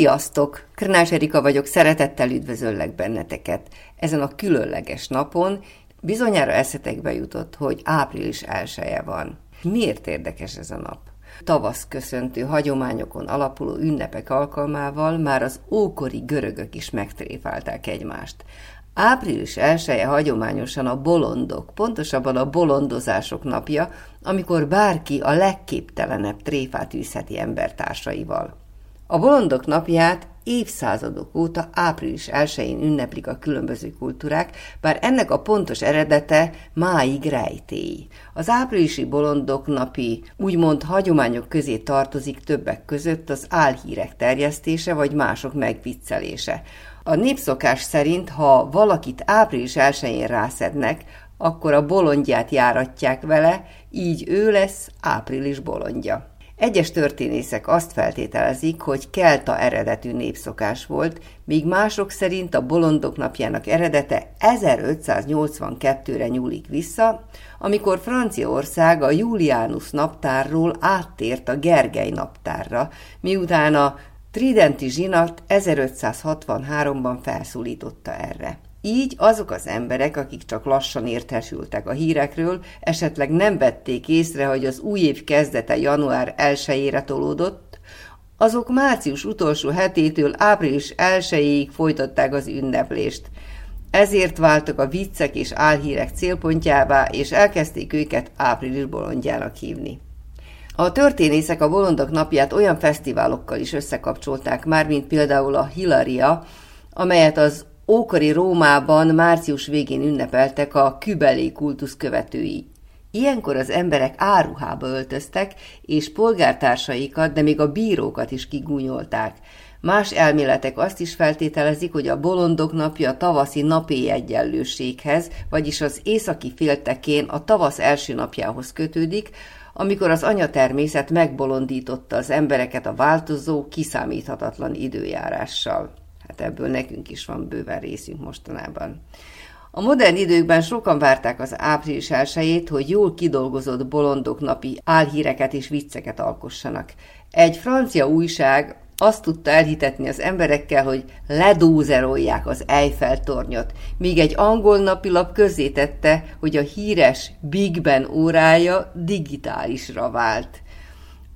Sziasztok! Krnás Erika vagyok, szeretettel üdvözöllek benneteket. Ezen a különleges napon bizonyára eszetekbe jutott, hogy április elsője van. Miért érdekes ez a nap? Tavasz köszöntő hagyományokon alapuló ünnepek alkalmával már az ókori görögök is megtréfálták egymást. Április elsője hagyományosan a bolondok, pontosabban a bolondozások napja, amikor bárki a legképtelenebb tréfát űzheti embertársaival. A bolondok napját évszázadok óta április 1-én ünneplik a különböző kultúrák, bár ennek a pontos eredete máig rejtély. Az áprilisi bolondok napi úgymond hagyományok közé tartozik többek között az álhírek terjesztése vagy mások megviccelése. A népszokás szerint, ha valakit április 1-én rászednek, akkor a bolondját járatják vele, így ő lesz április bolondja. Egyes történészek azt feltételezik, hogy kelta eredetű népszokás volt, míg mások szerint a bolondok napjának eredete 1582-re nyúlik vissza, amikor Franciaország a Julianus naptárról áttért a Gergely naptárra, miután a Tridenti zsinat 1563-ban felszólította erre. Így azok az emberek, akik csak lassan értesültek a hírekről, esetleg nem vették észre, hogy az új év kezdete január 1-ére tolódott, azok március utolsó hetétől április 1-ig folytatták az ünneplést. Ezért váltak a viccek és álhírek célpontjává, és elkezdték őket április bolondjának hívni. A történészek a bolondok napját olyan fesztiválokkal is összekapcsolták már, mint például a Hilaria, amelyet az ókori Rómában március végén ünnepeltek a kübelé kultusz követői. Ilyenkor az emberek áruhába öltöztek, és polgártársaikat, de még a bírókat is kigúnyolták. Más elméletek azt is feltételezik, hogy a bolondok napja a tavaszi napéj egyenlőséghez, vagyis az északi féltekén a tavasz első napjához kötődik, amikor az anyatermészet megbolondította az embereket a változó, kiszámíthatatlan időjárással. Hát ebből nekünk is van bőven részünk mostanában. A modern időkben sokan várták az április elsőjét, hogy jól kidolgozott bolondok napi álhíreket és vicceket alkossanak. Egy francia újság azt tudta elhitetni az emberekkel, hogy ledózerolják az Eiffel tornyot, míg egy angol napilap közzétette, hogy a híres Big Ben órája digitálisra vált.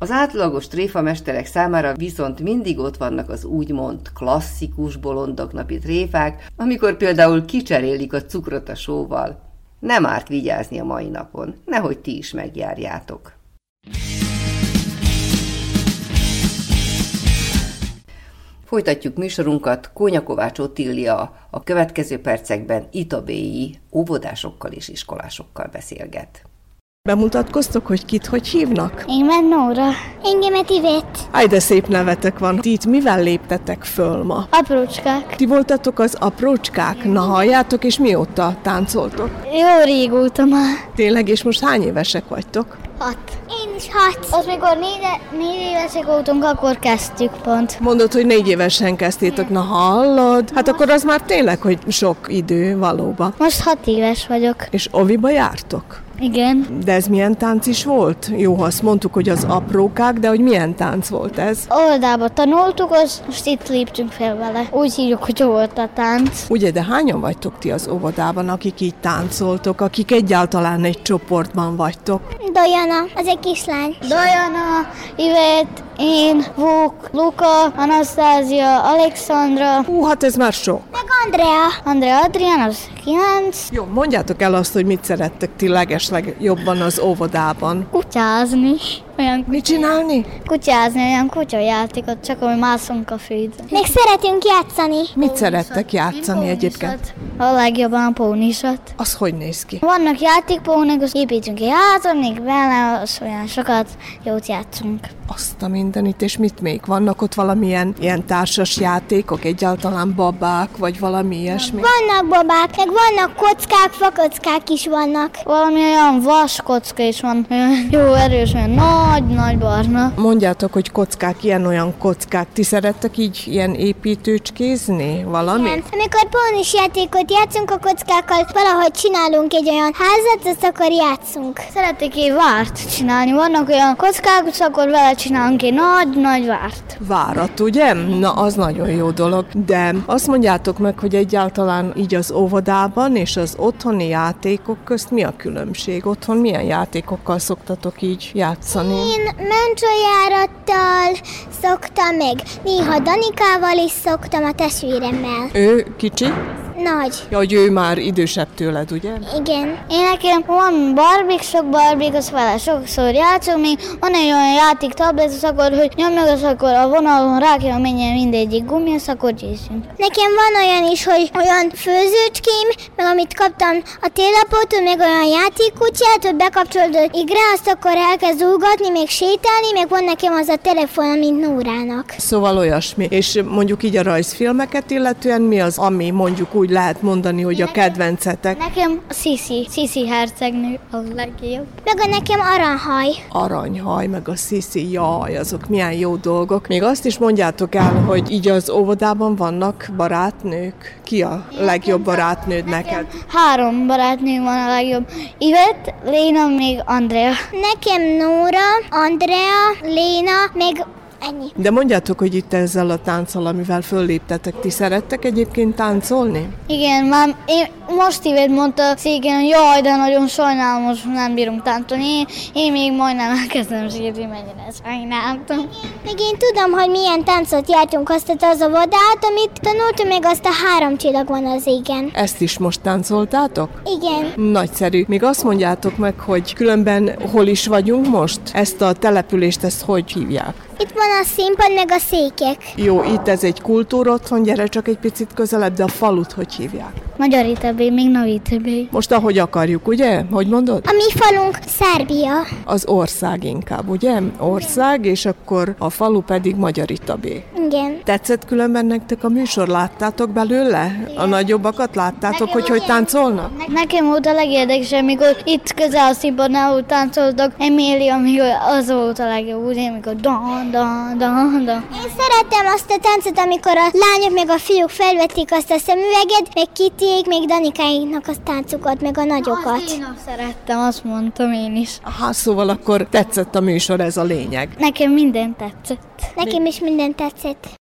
Az átlagos tréfamesterek számára viszont mindig ott vannak az úgymond klasszikus bolondok napi tréfák, amikor például kicserélik a cukrot a sóval. Nem árt vigyázni a mai napon, nehogy ti is megjárjátok. Folytatjuk műsorunkat Kónya Kovács Otília a következő percekben itabéi óvodásokkal és iskolásokkal beszélget. Bemutatkoztok, hogy kit hogy hívnak? Én Nóra. Engemet Ivett. Aj, de szép nevetek van. Ti itt mivel léptetek föl ma? Aprócskák. Ti voltatok az aprócskák? Na halljátok, és mióta táncoltok? Jó régóta már. Tényleg, és most hány évesek vagytok? Hat. Én is hat. Az mikor négy, négy évesek voltunk, akkor kezdtük pont. Mondod, hogy négy évesen kezdtétek, na hallod? Hát akkor az már tényleg, hogy sok idő valóban. Most hat éves vagyok. És oviba jártok? Igen. De ez milyen tánc is volt? Jó, ha azt mondtuk, hogy az aprókák, de hogy milyen tánc volt ez? Oldába tanultuk, az most itt léptünk fel vele. Úgy hívjuk, hogy volt a tánc. Ugye, de hányan vagytok ti az óvodában, akik így táncoltok, akik egyáltalán egy csoportban vagytok? Dajana, az egy kislány. Dajana, Ivet, én, Vuk, Luka, Anasztázia, Alexandra. Hú, hát ez már sok. Meg Andrea. Andrea Adrian, az kilenc. Jó, mondjátok el azt, hogy mit szerettek ti legesleg jobban az óvodában. Kutyázni. Olyan Mit csinálni? kutyázni, olyan kutyajátékot, csak hogy mászunk a fűzön. Még szeretünk játszani. Mit szerettek játszani egyébként? A legjobban a pónisat. Az hogy néz ki? Vannak játékpónik, azt építünk egy házat, még vele az olyan sokat jót játszunk. Azt a mindenit, és mit még? Vannak ott valamilyen ilyen társas játékok, egyáltalán babák, vagy valami ilyesmi? Vannak babák, meg vannak kockák, fakockák is vannak. Valami olyan vaskocka is van, olyan jó erős, olyan nagy-nagy barna. Mondjátok, hogy kockák, ilyen-olyan kockák. Ti szerettek így ilyen építőcskézni? Valami? Igen. Amikor pónis játékot játszunk a kockákkal, valahogy csinálunk egy olyan házat, azt akkor játszunk. Szeretek egy várt csinálni. Vannak olyan kockák, és akkor vele csinálunk egy nagy-nagy várt. Várat, ugye? Na, az nagyon jó dolog. De azt mondjátok meg, hogy egyáltalán így az óvodában és az otthoni játékok közt mi a különbség? Otthon milyen játékokkal szoktatok így játszani? Én mencsőjárattal szoktam meg, néha Danikával is szoktam a testvéremmel. Ő kicsi? Nagy. Ja, hogy ő már idősebb tőled, ugye? Igen. Én nekem van barbik, sok barbik, az vele sokszor játszom, még van egy olyan játék tablet, az akkor, hogy nyomjuk, az akkor a vonalon rákja menjen mindegyik gumi, az akkor gyészünk. Nekem van olyan is, hogy olyan főzőcském, meg amit kaptam a télapótól, meg olyan játékkutyát, hogy bekapcsolod igre, azt akkor elkezd úgatni, még sétálni, meg van nekem az a telefon, mint Nórának. Szóval olyasmi. És mondjuk így a rajzfilmeket illetően mi az, ami mondjuk úgy lehet mondani, hogy a kedvencetek? Nekem a Sisi, Sisi hercegnő a legjobb. Meg a nekem aranhaj. aranyhaj, meg a sziszi, jaj, azok milyen jó dolgok. Még azt is mondjátok el, hogy így az óvodában vannak barátnők. Ki a legjobb barátnőd neked? Három barátnőm van a legjobb. Ivet, Léna, még Andrea. Nekem Nóra, Andrea, Léna, még ennyi. De mondjátok, hogy itt ezzel a tánccal, amivel fölléptetek, ti szerettek egyébként táncolni? Igen, már én most Ivet mondta széken, hogy jaj, de nagyon sajnálom, most nem bírunk táncolni. Én, én még majdnem elkezdem sírni, mennyire sajnáltam. Még én tudom, hogy milyen táncot jártunk azt az a vadát, amit tanultam, meg azt a három csillag van az égen. Ezt is most táncoltátok? Igen. Nagyszerű. Még azt mondjátok meg, hogy különben hol is vagyunk most? Ezt a települést, ezt hogy hívják? Itt van a színpad, meg a székek. Jó, itt ez egy kultúrotthon, gyere csak egy picit közelebb, de a falut hogy hívják? Magyari többé, még Navi többé. Most ahogy akarjuk, ugye? Hogy mondod? A mi falunk Szerbia. Az ország inkább, ugye? Ország, és akkor a falu pedig Magyaritabé. Igen. Tetszett különben nektek a műsor? Láttátok belőle? A nagyobbakat láttátok, hogy hogy táncolnak? Nekem volt a legérdekesebb, mikor itt közel a színpadnál, táncoltak, Emília, amikor az volt a legjobb, ugye, amikor dan, dan, dan, dan. Én szerettem azt a táncot, amikor a lányok meg a fiúk felvették azt a szemüveget, meg Kittyék, meg Danikáinknak azt táncukat, meg a nagyokat. Én azt szerettem, azt mondtam én is. Aha, szóval akkor tetszett a műsor, ez a lényeg. Nekem minden tetszett. Nekem is minden tetszett.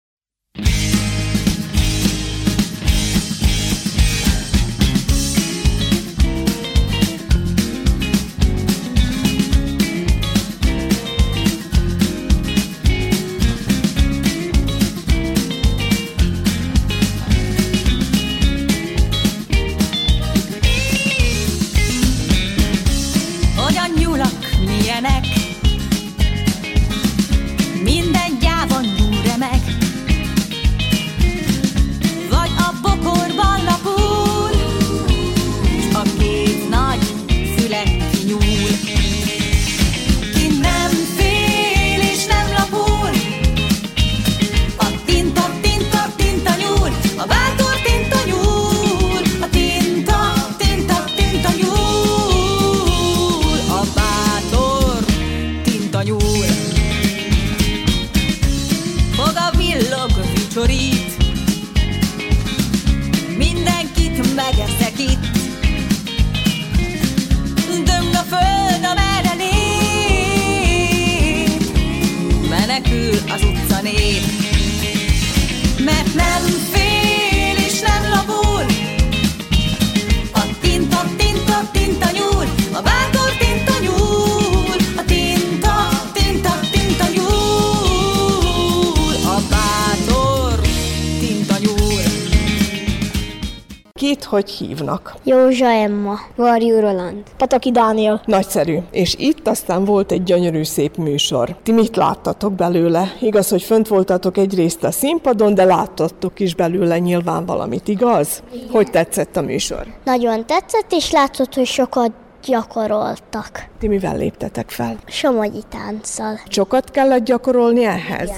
Hogy hívnak? Józsa Emma. Varjú Roland. Pataki Dániel. Nagyszerű. És itt aztán volt egy gyönyörű szép műsor. Ti mit láttatok belőle? Igaz, hogy fönt voltatok egyrészt a színpadon, de láttatok is belőle nyilván valamit, igaz? Hogy tetszett a műsor? Nagyon tetszett, és látszott, hogy sokat gyakoroltak. Ti mivel léptetek fel? Somogyi tánccal. Sokat kellett gyakorolni ehhez?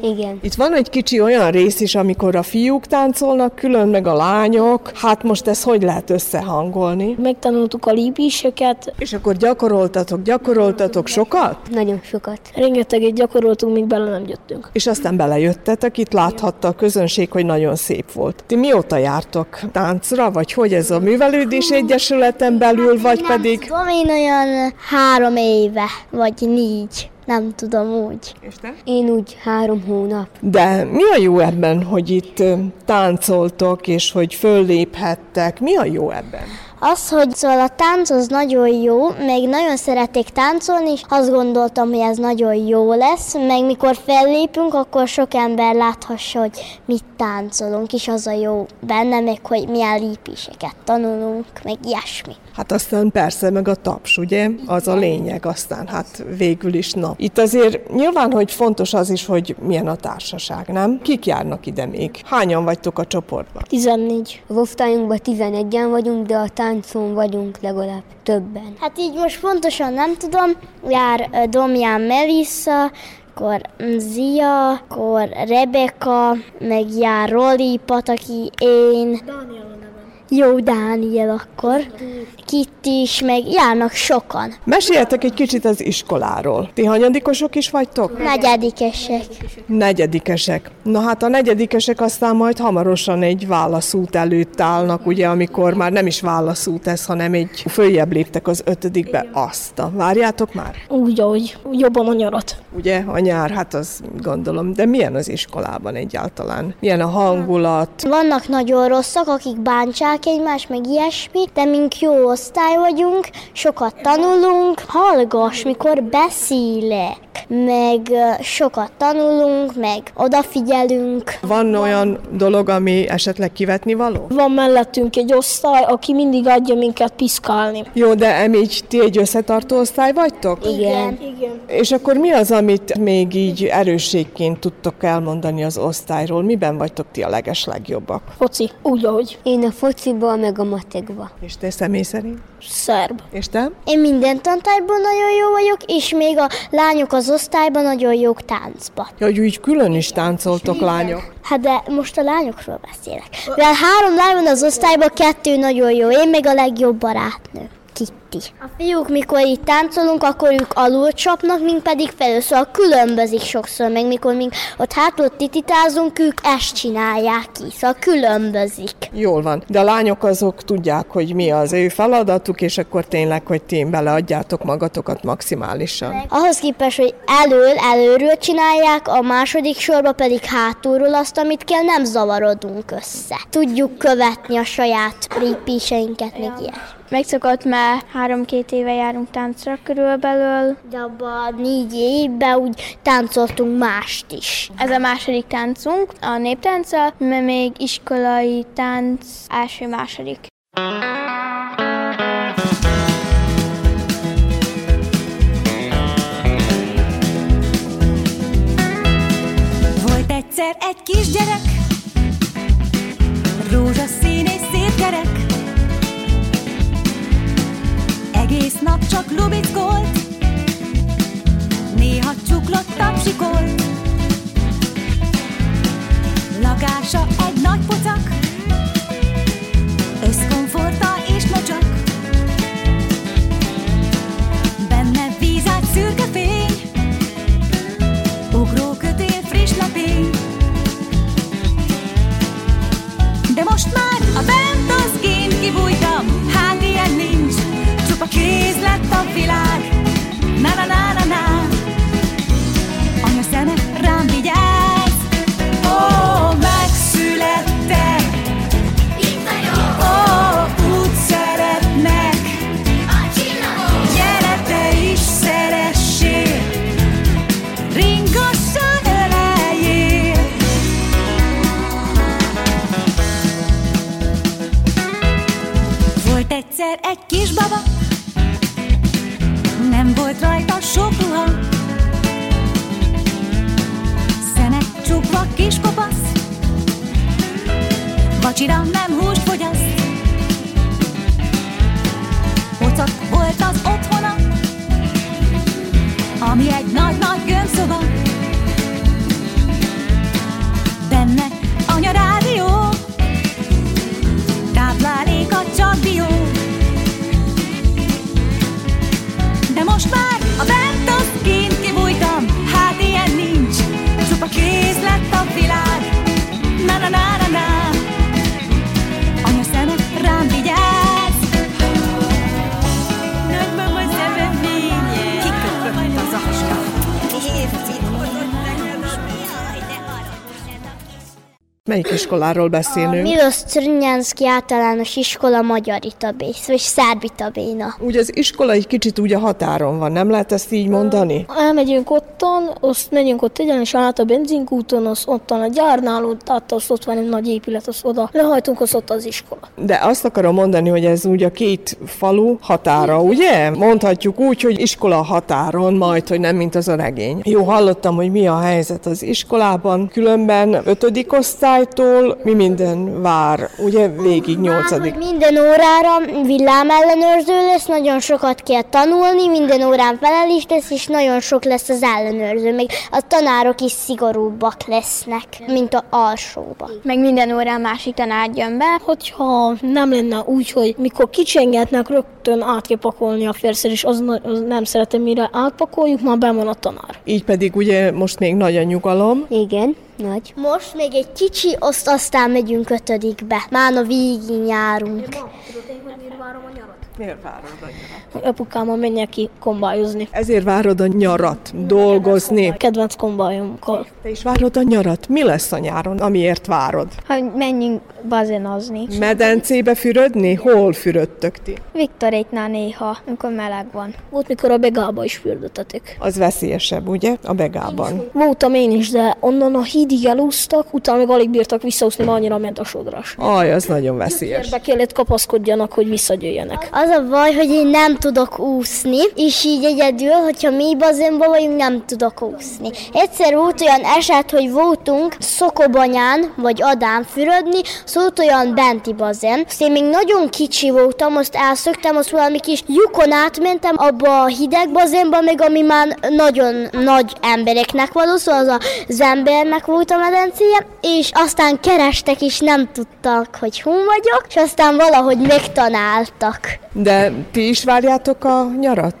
Igen. Itt van egy kicsi olyan rész is, amikor a fiúk táncolnak, külön meg a lányok. Hát most ezt hogy lehet összehangolni? Megtanultuk a lépéseket, És akkor gyakoroltatok, gyakoroltatok sokat? Nagyon sokat. rengeteget gyakoroltunk, míg bele nem jöttünk. És aztán belejöttetek, itt láthatta a közönség, hogy nagyon szép volt. Ti mióta jártok táncra, vagy hogy ez a művelődés egyesületen belül, vagy pedig... Tudom én olyan három éve, vagy négy. Nem tudom úgy. És te? Én úgy három hónap. De mi a jó ebben, hogy itt táncoltok, és hogy fölléphettek? Mi a jó ebben? Az, hogy szóval a tánc az nagyon jó, meg nagyon szeretik táncolni, és azt gondoltam, hogy ez nagyon jó lesz, meg mikor fellépünk, akkor sok ember láthassa, hogy mit táncolunk, és az a jó benne, meg hogy milyen lépéseket tanulunk, meg ilyesmi. Hát aztán persze, meg a taps, ugye? Az a lényeg, aztán hát végül is na. Itt azért nyilván, hogy fontos az is, hogy milyen a társaság, nem? Kik járnak ide még? Hányan vagytok a csoportban? 14. A osztályunkban 11-en vagyunk, de a táncon vagyunk legalább többen. Hát így most pontosan nem tudom, jár Domján Melissa, akkor Zia, akkor Rebeka, meg jár Roli, Pataki, én. Jó, Dániel akkor. Kitty is, meg járnak sokan. Meséljetek egy kicsit az iskoláról. Ti hanyadikosok is vagytok? Negyedikesek. Negyedikesek. Na hát a negyedikesek aztán majd hamarosan egy válaszút előtt állnak, ugye, amikor már nem is válaszút ez, hanem egy följebb léptek az ötödikbe azt. Várjátok már? Úgy, ahogy jobban a nyarat. Ugye, a nyár, hát az gondolom. De milyen az iskolában egyáltalán? Milyen a hangulat? Vannak nagyon rosszak, akik bántsák egymást, meg ilyesmi, de mink jó osztály vagyunk, sokat tanulunk, hallgass, mikor beszélek, meg sokat tanulunk, meg odafigyelünk. Van olyan dolog, ami esetleg kivetni való? Van mellettünk egy osztály, aki mindig adja minket piszkálni. Jó, de em így ti egy összetartó osztály vagytok? Igen. Igen. És akkor mi az, amit még így erősségként tudtok elmondani az osztályról? Miben vagytok ti a leges legjobbak? Foci, úgy, ahogy. Én a fociba, meg a matekba. És te személy szerint? Szerb. És te? Én minden tantárban nagyon jó vagyok, és még a lányok az osztályban nagyon jók táncba. Ja, hogy úgy külön is táncoltok, lányok. Hát de most a lányokról beszélek. Mivel három lány van az osztályban, kettő nagyon jó, én meg a legjobb barátnő. Kitty. A fiúk, mikor itt táncolunk, akkor ők alul csapnak, mink pedig felül, szóval különbözik sokszor, meg mikor mink ott hátul tititázunk, ők ezt csinálják ki, szóval különbözik. Jól van. De a lányok azok tudják, hogy mi az ő feladatuk, és akkor tényleg, hogy ti beleadjátok magatokat maximálisan. Ahhoz képest, hogy elől, előről csinálják, a második sorba pedig hátulról azt, amit kell, nem zavarodunk össze. Tudjuk követni a saját lépéseinket, még ilyen. Megszokott, mert három-két éve járunk táncra körülbelül. De abban a négy évben úgy táncoltunk mást is. Ez a második táncunk, a néptánca, mert még iskolai tánc első-második. Volt egyszer egy kisgyerek, rózsaszín és szép gyerek. Egész nap csak lubickolt, néha csuklott tapsikolt. Lakása egy nagy pocak, összkomforta és locsak. Benne vízát szürke fény, ugrókötél friss lepény. De most már a bent az gén kibújta Roberto Vila Melyik iskoláról A beszélünk? Milos Crnyanszki általános iskola Magyarita Bész, vagy Szárbita Béna. Úgy az iskola egy kicsit úgy a határon van, nem lehet ezt így mondani? Elmegyünk ottan, azt megyünk ott egyenes át a benzinkúton, az ottan a gyárnál, ott, át, az ott van egy nagy épület, az oda lehajtunk, az ott az iskola. De azt akarom mondani, hogy ez úgy a két falu határa, ugye? Mondhatjuk úgy, hogy iskola határon, majd, hogy nem mint az a regény. Jó, hallottam, hogy mi a helyzet az iskolában, különben ötödik osztálytól mi minden vár, ugye végig nyolcadik. Minden órára villámellenőrző lesz, nagyon sokat kell tanulni, minden órán felelés lesz, és nagyon sok lesz az ellenőrző. Még a tanárok is szigorúbbak lesznek, mint a alsóba. Meg minden órán másik tanár jön be. Hogyha nem lenne úgy, hogy mikor kicsengetnek, rögtön át kell pakolni a férszer, és az, az nem szeretem, mire átpakoljuk, már ben van a tanár. Így pedig ugye most még nagy a nyugalom. Igen, nagy. Most még egy kicsi, azt aztán megyünk ötödikbe. Már a végén járunk. Miért várod a nyarat? Apukámmal menjek ki kombályozni. Ezért várod a nyarat, dolgozni. Kedvenc kombályomkkal. Te is várod a nyarat? Mi lesz a nyáron, amiért várod? Hogy menjünk bazenozni. Medencébe fürödni? Hol fürödtök ti? Viktoréknál néha, amikor meleg van. Volt, mikor a begába is fürdötetek. Az veszélyesebb, ugye? A begában. Voltam én is, de onnan a hídig elúsztak, utána még alig bírtak visszaúszni, mert annyira ment a sodrás. Aj, az nagyon veszélyes. Be kellett kapaszkodjanak, hogy visszagyőjenek. Az a baj, hogy én nem tudok úszni, és így egyedül, hogyha mi bazénban vagyunk, nem tudok úszni. Egyszer volt olyan eset, hogy voltunk Szokobanyán, vagy Adán fürödni, szólt olyan benti bazén. Azt én még nagyon kicsi voltam, azt elszöktem, azt valami kis lyukon átmentem abba a hideg bazénba, még ami már nagyon nagy embereknek való, szóval az az embernek volt a medencéje, és aztán kerestek, és nem tudtak, hogy hol vagyok, és aztán valahogy megtanáltak. De ti is várjátok a nyarat?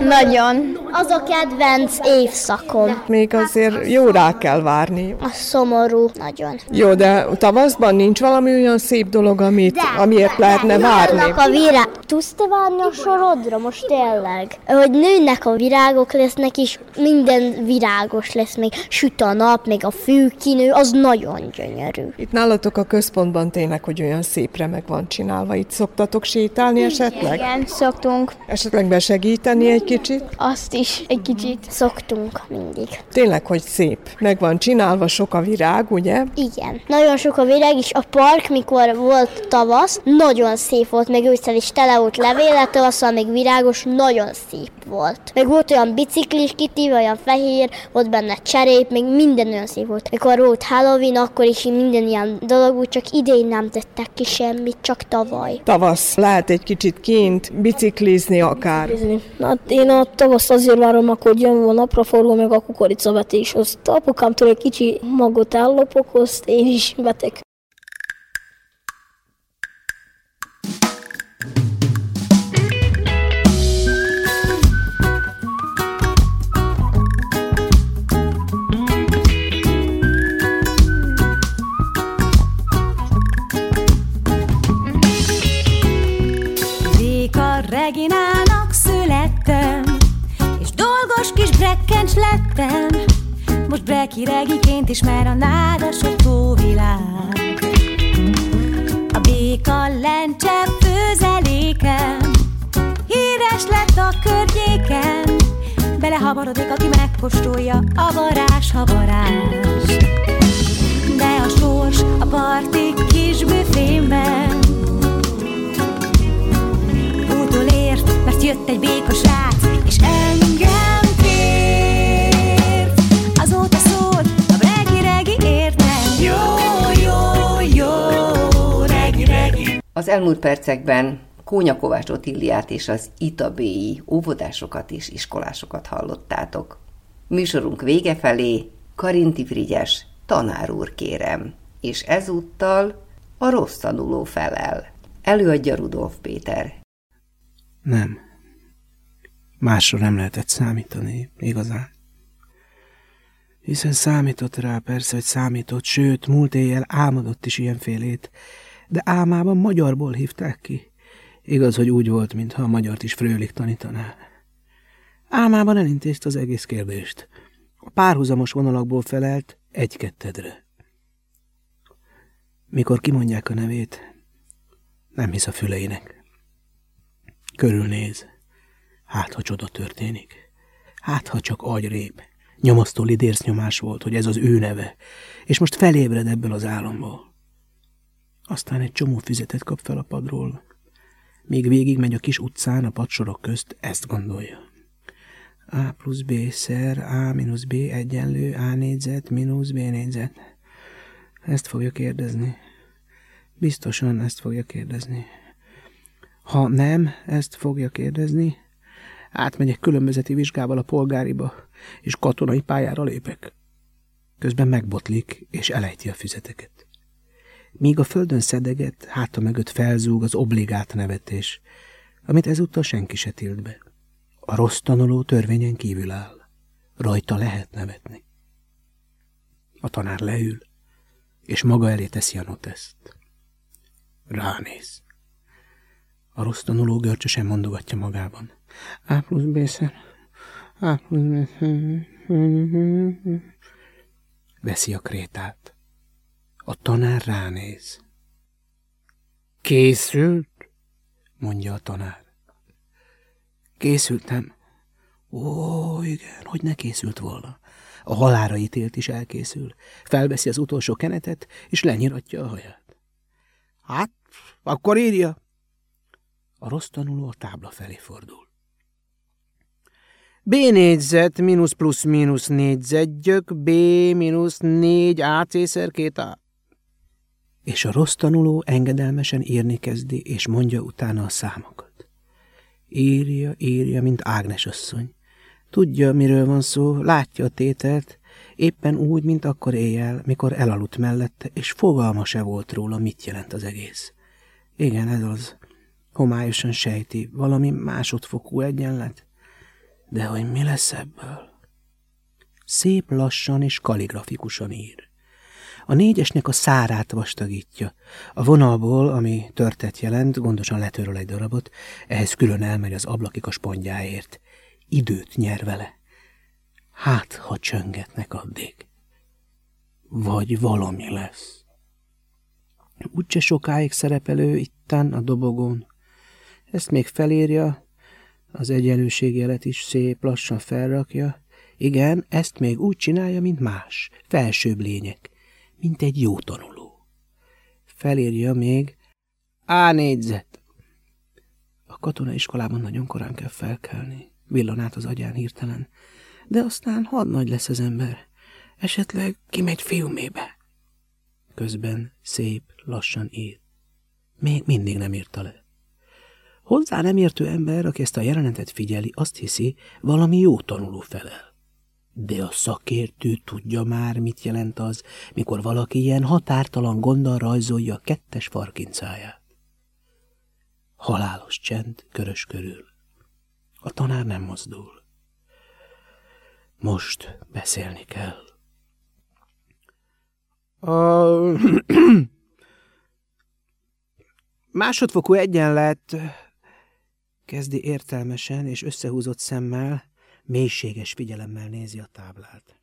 Nagyon. Az a kedvenc évszakom. Még azért jó rá kell várni. A szomorú. Nagyon. Jó, de tavaszban nincs valami olyan szép dolog, amit, amiért lehetne várni? Nőnek a virág. Tudsz te várni a sorodra most tényleg? Hogy nőnek a virágok lesznek, és minden virágos lesz, még süt a nap, még a fű kinő, az nagyon gyönyörű. Itt nálatok a központban tényleg, hogy olyan szépre meg van csinálva. Itt szoktatok sétálni esetleg? Igen, szoktunk. Esetleg besegíteni egy kicsit? Azt is egy kicsit. Szoktunk mindig. Tényleg, hogy szép. Meg van csinálva sok a virág, ugye? Igen. Nagyon sok a virág, és a park, mikor volt tavasz, nagyon szép volt, meg ősszel is tele volt levéle, tavasszal még virágos, nagyon szép volt. Meg volt olyan biciklis kitíve, olyan fehér, volt benne cserép, még minden olyan szép volt. Mikor volt Halloween, akkor is minden ilyen dolog csak idén nem tettek ki semmit, csak tavaly. Tavasz, lehet egy kicsit kint, biciklizni akár. Hát én a tavaszt azért várom, akkor jön a napraforgó, meg a kukoricavetés. Azt egy kicsi magot ellopok, azt én is vetek. Most breki regiként ismer a nádasok elmúlt percekben Kónya Kovács Otilliát és az itabéi óvodásokat és iskolásokat hallottátok. Műsorunk vége felé Karinti Frigyes tanár úr kérem, és ezúttal a rossz tanuló felel. Előadja Rudolf Péter. Nem. Másra nem lehetett számítani, igazán. Hiszen számított rá, persze, hogy számított, sőt, múlt éjjel álmodott is ilyenfélét, de álmában magyarból hívták ki. Igaz, hogy úgy volt, mintha a magyart is frőlik tanítaná. Álmában elintézte az egész kérdést. A párhuzamos vonalakból felelt egy-kettedre. Mikor kimondják a nevét, nem hisz a füleinek. Körülnéz. Hát, ha csoda történik. Hát, ha csak agyrép. Nyomasztó lidércnyomás volt, hogy ez az ő neve, és most felébred ebből az álomból. Aztán egy csomó füzetet kap fel a padról. Még végig megy a kis utcán a padsorok közt, ezt gondolja. A plusz B szer A mínusz B egyenlő A négyzet mínusz B négyzet. Ezt fogja kérdezni. Biztosan ezt fogja kérdezni. Ha nem, ezt fogja kérdezni, átmegyek különbözeti vizsgával a polgáriba, és katonai pályára lépek. Közben megbotlik, és elejti a füzeteket. Míg a földön szedeget, háta mögött felzúg az obligát nevetés, amit ezúttal senki se tilt be. A rossz tanuló törvényen kívül áll. Rajta lehet nevetni. A tanár leül, és maga elé teszi a noteszt. Ránéz. A rossz tanuló görcsösen mondogatja magában. A plusz B A plusz B Veszi a krétát. A tanár ránéz. Készült? mondja a tanár. Készültem. Ó, igen, hogy ne készült volna. A halára ítélt is elkészül. Felveszi az utolsó kenetet, és lenyiratja a haját. Hát, akkor írja. A rossz tanuló a tábla felé fordul. B négyzet mínusz plusz mínusz négyzetgyök, B mínusz négy AC szer két A. És a rossz tanuló engedelmesen írni kezdi, és mondja utána a számokat. Írja, írja, mint Ágnes asszony. Tudja, miről van szó, látja a tételt, éppen úgy, mint akkor éjjel, mikor elaludt mellette, és fogalma se volt róla, mit jelent az egész. Igen, ez az. Homályosan sejti, valami másodfokú egyenlet. De hogy mi lesz ebből? Szép lassan és kaligrafikusan ír. A négyesnek a szárát vastagítja. A vonalból, ami törtet jelent, gondosan letöröl egy darabot, ehhez külön elmegy az ablakik a spondjáért. Időt nyer vele. Hát, ha csöngetnek addig. Vagy valami lesz. Úgyse sokáig szerepelő itten a dobogón. Ezt még felírja, az egyenlőségjelet is szép lassan felrakja. Igen, ezt még úgy csinálja, mint más, felsőbb lények, mint egy jó tanuló. Felírja még A négyzet. A katonaiskolában nagyon korán kell felkelni. Villan át az agyán hirtelen. De aztán had nagy lesz az ember. Esetleg kimegy filmébe. Közben szép, lassan ír. Még mindig nem írta le. Hozzá nem értő ember, aki ezt a jelenetet figyeli, azt hiszi, valami jó tanuló felel. De a szakértő tudja már, mit jelent az, mikor valaki ilyen határtalan gonddal rajzolja a kettes farkincáját. Halálos csend körös körül. A tanár nem mozdul. Most beszélni kell. A másodfokú egyenlet kezdi értelmesen és összehúzott szemmel, mélységes figyelemmel nézi a táblát.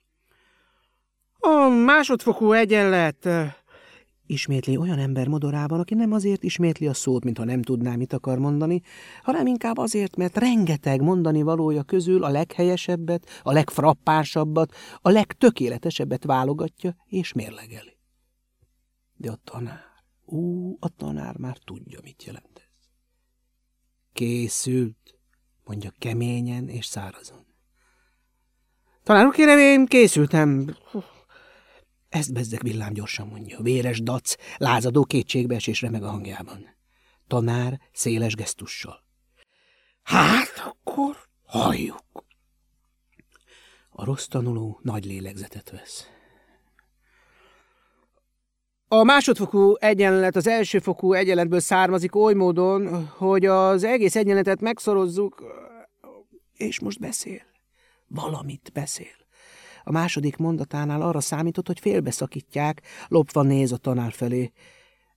A másodfokú egyenlet, ismétli olyan ember modorában, aki nem azért ismétli a szót, mintha nem tudná, mit akar mondani, hanem inkább azért, mert rengeteg mondani valója közül a leghelyesebbet, a legfrappánsabbat, a legtökéletesebbet válogatja és mérlegeli. De a tanár, ú, a tanár már tudja, mit jelent ez. Készült, mondja keményen és szárazon. Tanár úr, kérem, én készültem. Ezt bezzeg villám gyorsan mondja. Véres dac, lázadó kétségbeesés remeg a hangjában. tanár széles gesztussal. Hát akkor halljuk. A rossz tanuló nagy lélegzetet vesz. A másodfokú egyenlet az elsőfokú egyenletből származik oly módon, hogy az egész egyenletet megszorozzuk, és most beszél. Valamit beszél. A második mondatánál arra számított, hogy félbeszakítják, lopva néz a tanár felé,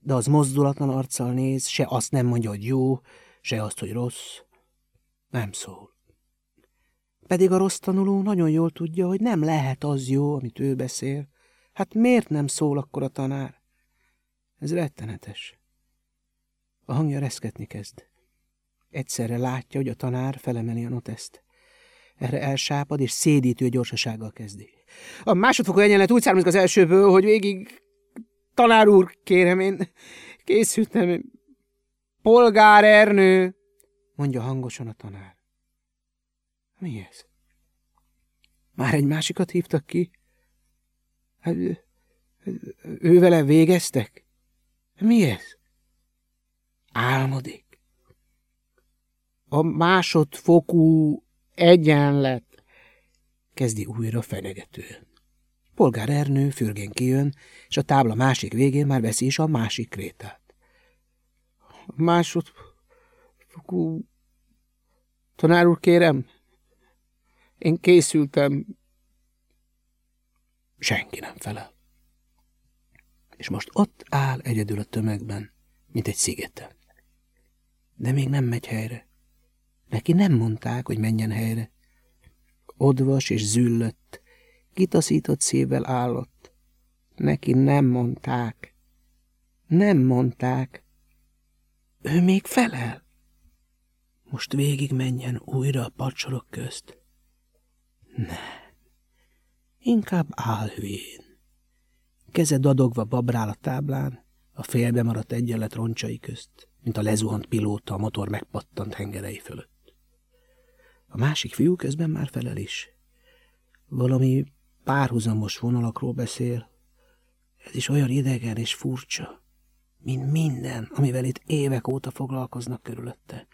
de az mozdulatlan arccal néz, se azt nem mondja, hogy jó, se azt, hogy rossz. Nem szól. Pedig a rossz tanuló nagyon jól tudja, hogy nem lehet az jó, amit ő beszél. Hát miért nem szól akkor a tanár? Ez rettenetes. A hangja reszketni kezd. Egyszerre látja, hogy a tanár felemeli a noteszt. Erre elsápad, és szédítő gyorsasággal kezdi. A másodfokú egyenlet úgy származik az elsőből, hogy végig... Tanár úr, kérem, én készültem. Polgár Ernő, mondja hangosan a tanár. Mi ez? Már egy másikat hívtak ki? Hát, ő vele végeztek? Mi ez? Álmodik. A másodfokú egyenlet, kezdi újra fenyegetően. Polgár Ernő fürgén kijön, és a tábla másik végén már veszi is a másik krétát. Másodfokú... Tanár úr, kérem, én készültem. Senki nem felel. És most ott áll egyedül a tömegben, mint egy szigeten. De még nem megy helyre. Neki nem mondták, hogy menjen helyre. Odvas és züllött, kitaszított szívvel állott. Neki nem mondták. Nem mondták. Ő még felel. Most végig menjen újra a pacsorok közt. Ne. Inkább áll hülyén. Keze dadogva babrál a táblán, a félbe maradt egyenlet roncsai közt, mint a lezuhant pilóta a motor megpattant hengerei fölött. A másik fiú közben már felel is. Valami párhuzamos vonalakról beszél. Ez is olyan idegen és furcsa, mint minden, amivel itt évek óta foglalkoznak körülötte.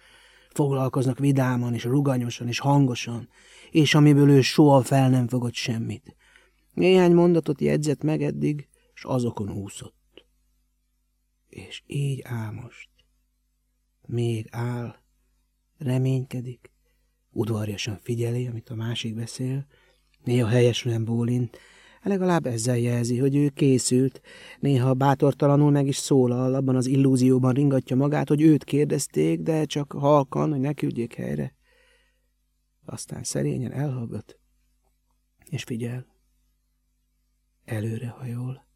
Foglalkoznak vidáman és ruganyosan és hangosan, és amiből ő soha fel nem fogott semmit. Néhány mondatot jegyzett meg eddig, és azokon úszott. És így áll most. Még áll, reménykedik, udvarjasan figyeli, amit a másik beszél, néha helyesen bólint, legalább ezzel jelzi, hogy ő készült, néha bátortalanul meg is szólal, abban az illúzióban ringatja magát, hogy őt kérdezték, de csak halkan, hogy ne küldjék helyre. Aztán szerényen elhallgat, és figyel. Előre hajol,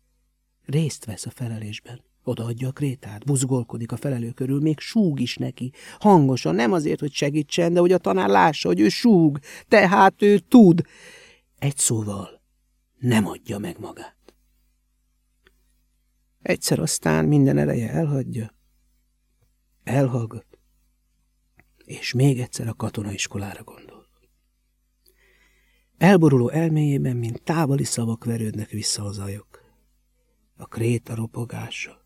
részt vesz a felelésben. Odaadja a krétát, buzgolkodik a felelő körül, még súg is neki, hangosan, nem azért, hogy segítsen, de hogy a tanár lássa, hogy ő súg, tehát ő tud. Egy szóval nem adja meg magát. Egyszer aztán minden ereje elhagyja, elhallgat, és még egyszer a katonaiskolára gondol. Elboruló elméjében, mint távoli szavak verődnek vissza az ajok. A kréta ropogása,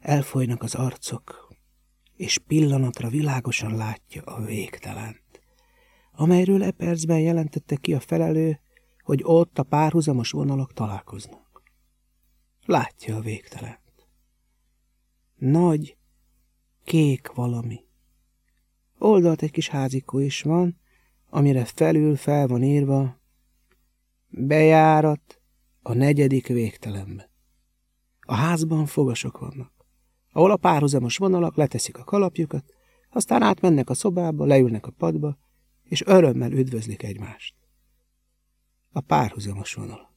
Elfolynak az arcok, és pillanatra világosan látja a végtelent, amelyről e percben jelentette ki a felelő, hogy ott a párhuzamos vonalak találkoznak. Látja a végtelent. Nagy, kék valami. Oldalt egy kis házikó is van, amire felül fel van írva bejárat a negyedik végtelenbe. A házban fogasok vannak ahol a párhuzamos vonalak leteszik a kalapjukat, aztán átmennek a szobába, leülnek a padba, és örömmel üdvözlik egymást. A párhuzamos vonal.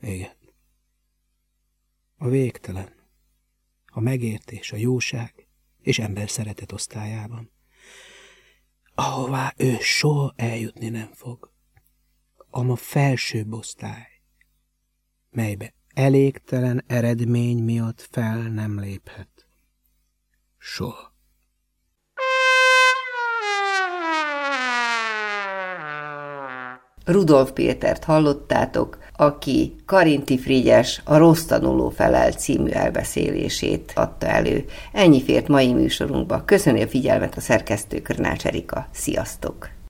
Igen. A végtelen. A megértés, a jóság és ember szeretet osztályában. Ahová ő soha eljutni nem fog. A felsőbb osztály, melybe elégtelen eredmény miatt fel nem léphet. Soha. Rudolf Pétert hallottátok, aki Karinti Frigyes a Rossz tanuló felel című elbeszélését adta elő. Ennyi fért mai műsorunkba. Köszönöm a figyelmet a szerkesztő Körnács Erika. Sziasztok!